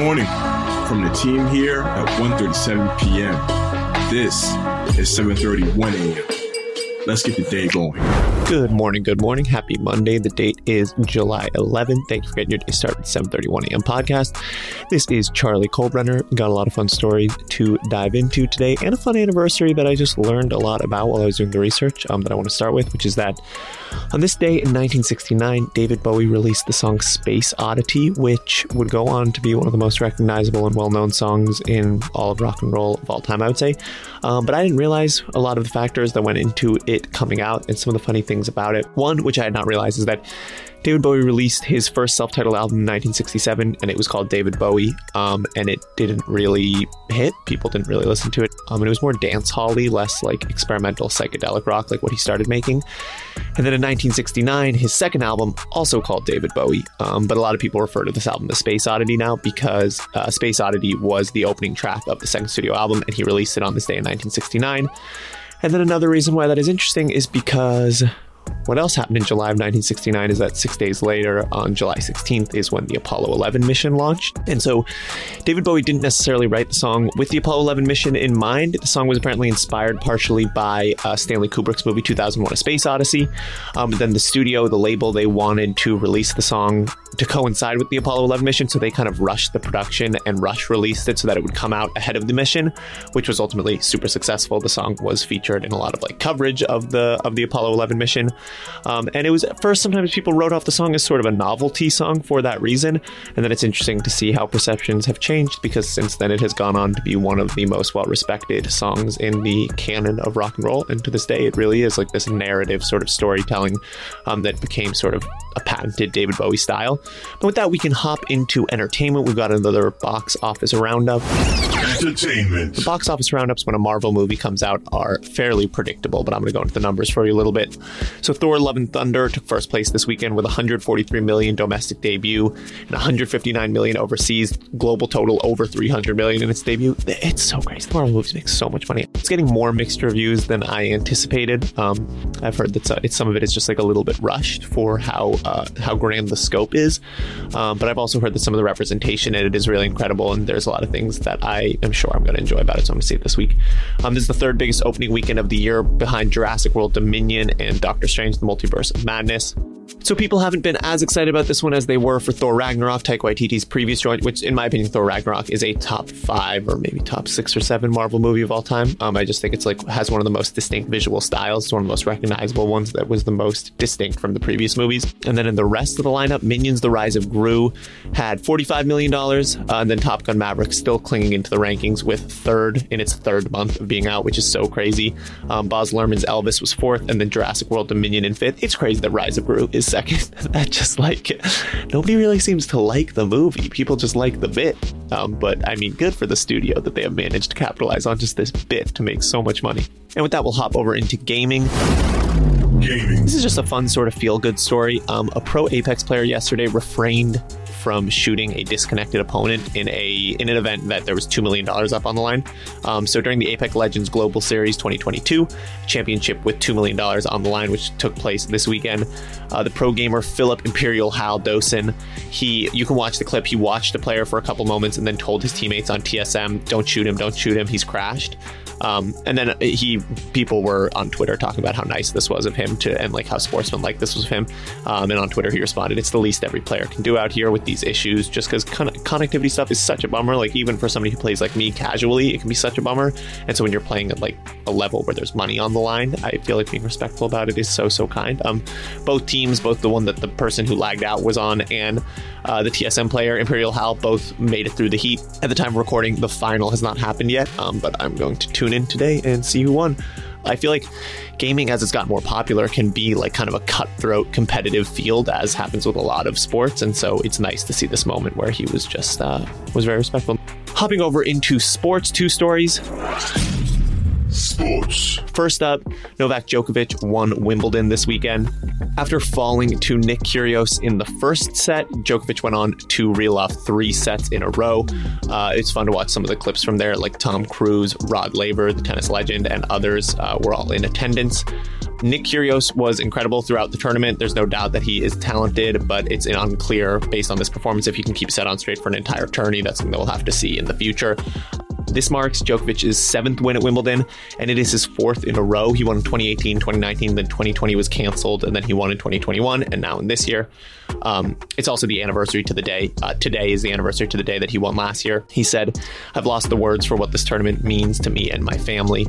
morning from the team here at 1.37 p.m. This is 7.31 a.m. Let's get the day going. Good morning, good morning. Happy Monday. The date is July 11th. Thank you for getting your day started with 7.31 a.m. podcast. This is Charlie Colebrenner. Got a lot of fun stories to dive into today and a fun anniversary that I just learned a lot about while I was doing the research um, that I want to start with, which is that on this day in 1969, David Bowie released the song Space Oddity, which would go on to be one of the most recognizable and well known songs in all of rock and roll of all time, I would say. Um, but I didn't realize a lot of the factors that went into it coming out and some of the funny things about it. One, which I had not realized, is that David Bowie released his first self-titled album in 1967, and it was called David Bowie. Um, and it didn't really hit. People didn't really listen to it. Um, and it was more dance hall-y, less like experimental psychedelic rock, like what he started making. And then in 1969, his second album, also called David Bowie, um, but a lot of people refer to this album as Space Oddity now because uh, Space Oddity was the opening track of the second studio album, and he released it on this day in 1969. And then another reason why that is interesting is because what else happened in July of 1969 is that six days later, on July 16th, is when the Apollo 11 mission launched. And so David Bowie didn't necessarily write the song with the Apollo 11 mission in mind. The song was apparently inspired partially by uh, Stanley Kubrick's movie 2001 A Space Odyssey. Um, then the studio, the label, they wanted to release the song to coincide with the Apollo 11 mission, so they kind of rushed the production and rush released it so that it would come out ahead of the mission, which was ultimately super successful. The song was featured in a lot of like coverage of the of the Apollo 11 mission. Um, and it was at first sometimes people wrote off the song as sort of a novelty song for that reason. And then it's interesting to see how perceptions have changed because since then it has gone on to be one of the most well respected songs in the canon of rock and roll. And to this day, it really is like this narrative sort of storytelling um, that became sort of a patented David Bowie style. But with that, we can hop into entertainment. We've got another box office roundup. Entertainment. The box office roundups when a Marvel movie comes out are fairly predictable, but I'm going to go into the numbers for you a little bit. So Thor: Love and Thunder took first place this weekend with 143 million domestic debut and 159 million overseas. Global total over 300 million in its debut. It's so crazy. The Marvel movies make so much money. It's getting more mixed reviews than I anticipated. Um, I've heard that some of it is just like a little bit rushed for how uh, how grand the scope is. Um, but I've also heard that some of the representation in it is really incredible, and there's a lot of things that I am sure I'm going to enjoy about it. So I'm going to see it this week. Um, this is the third biggest opening weekend of the year behind Jurassic World Dominion and Doctor Strange: The Multiverse of Madness. So people haven't been as excited about this one as they were for Thor Ragnarok, Taika Waititi's previous joint, which in my opinion, Thor Ragnarok is a top five or maybe top six or seven Marvel movie of all time. Um, I just think it's like has one of the most distinct visual styles. It's one of the most recognizable ones that was the most distinct from the previous movies. And then in the rest of the lineup, Minions: The Rise of Gru had 45 million dollars, uh, and then Top Gun Maverick still clinging into the rankings with third in its third month of being out, which is so crazy. Um, Baz Luhrmann's Elvis was fourth, and then Jurassic World Dominion in fifth. It's crazy that Rise of Gru is second. that just like nobody really seems to like the movie. People just like the bit. Um, but I mean, good for the studio that they have managed to capitalize on just this bit to make so much money. And with that, we'll hop over into gaming. Gaming. This is just a fun sort of feel good story. Um, a pro Apex player yesterday refrained from shooting a disconnected opponent in a in an event that there was two million dollars up on the line. Um, so during the Apex Legends Global Series 2022 championship with two million dollars on the line, which took place this weekend, uh, the pro gamer Phillip Imperial Hal Dosen, he you can watch the clip. He watched the player for a couple moments and then told his teammates on TSM, "Don't shoot him! Don't shoot him! He's crashed." Um, and then he people were on Twitter talking about how nice this was of him to and like how sportsmanlike this was of him. Um, and on Twitter he responded, "It's the least every player can do out here with these issues, just because con- connectivity stuff is such a bummer. Like even for somebody who plays like me casually, it can be such a bummer. And so when you're playing at like a level where there's money on the line, I feel like being respectful about it is so so kind. Um, both teams, both the one that the person who lagged out was on and uh, the TSM player Imperial Hal both made it through the heat. At the time of recording, the final has not happened yet, um, but I'm going to tune in today and see who won. I feel like gaming, as it's gotten more popular, can be like kind of a cutthroat competitive field, as happens with a lot of sports. And so it's nice to see this moment where he was just uh, was very respectful. Hopping over into sports, two stories. Sports. First up, Novak Djokovic won Wimbledon this weekend. After falling to Nick Kyrgios in the first set, Djokovic went on to reel off three sets in a row. Uh, it's fun to watch some of the clips from there, like Tom Cruise, Rod Laver, the tennis legend, and others uh, were all in attendance. Nick Kyrgios was incredible throughout the tournament. There's no doubt that he is talented, but it's unclear based on this performance if he can keep set on straight for an entire tourney. That's something that we'll have to see in the future. This marks Djokovic's seventh win at Wimbledon, and it is his fourth in a row. He won in 2018, 2019, then 2020 was canceled, and then he won in 2021, and now in this year. Um, it's also the anniversary to the day. Uh, today is the anniversary to the day that he won last year. He said, I've lost the words for what this tournament means to me and my family.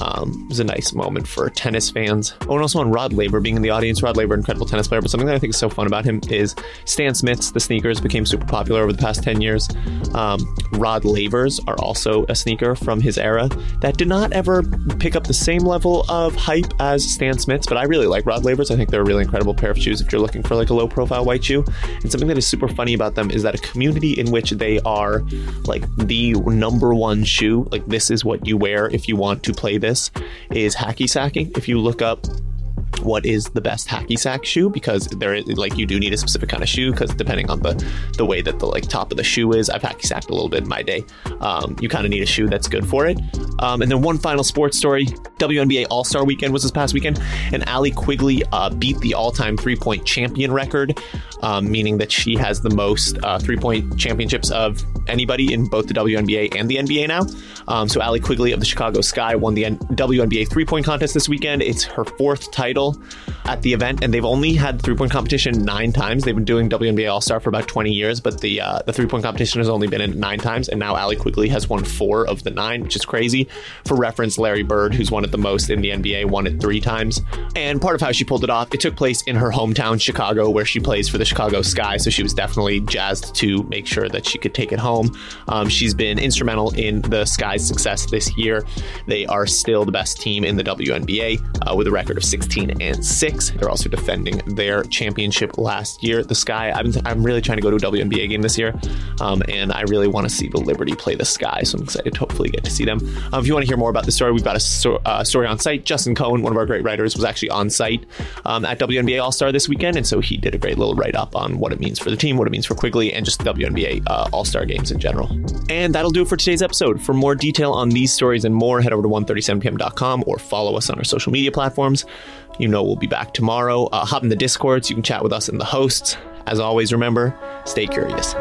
Um, it was a nice moment for tennis fans. Oh, and also on Rod Laver being in the audience. Rod Laver, incredible tennis player, but something that I think is so fun about him is Stan Smiths, the sneakers, became super popular over the past 10 years. Um, Rod Lavers are also a sneaker from his era that did not ever pick up the same level of hype as Stan Smiths, but I really like Rod Lavers. I think they're a really incredible pair of shoes if you're looking for like a low profile white shoe. And something that is super funny about them is that a community in which they are like the number one shoe, like this is what you wear if you want to play this, is hacky sacking. If you look up what is the best hacky sack shoe because there is like you do need a specific kind of shoe because depending on the the way that the like top of the shoe is i've hacky sacked a little bit in my day. Um, you kind of need a shoe that's good for it. Um, and then one final sports story. WNBA All Star Weekend was this past weekend, and Allie Quigley uh, beat the all time three point champion record, um, meaning that she has the most uh, three point championships of anybody in both the WNBA and the NBA now. Um, so Allie Quigley of the Chicago Sky won the N- WNBA three point contest this weekend. It's her fourth title at the event, and they've only had three point competition nine times. They've been doing WNBA All Star for about 20 years, but the uh, the three point competition has only been in nine times, and now Allie Quigley has won four of the nine, which is crazy. For reference, Larry Bird, who's won it the most in the NBA, won it three times. And part of how she pulled it off, it took place in her hometown, Chicago, where she plays for the Chicago Sky. So she was definitely jazzed to make sure that she could take it home. Um, she's been instrumental in the Sky's success this year. They are still the best team in the WNBA uh, with a record of 16 and 6. They're also defending their championship last year. The Sky, I'm, I'm really trying to go to a WNBA game this year, um, and I really want to see the Liberty play the Sky. So I'm excited to hopefully get to see them. Um, if you want to hear more about the story, we've got a so, uh, story on site. Justin Cohen, one of our great writers, was actually on site um, at WNBA All Star this weekend, and so he did a great little write up on what it means for the team, what it means for Quigley, and just the WNBA uh, All Star games in general. And that'll do it for today's episode. For more detail on these stories and more, head over to 137pm.com or follow us on our social media platforms. You know we'll be back tomorrow. Uh, hop in the Discord so you can chat with us and the hosts. As always, remember, stay curious.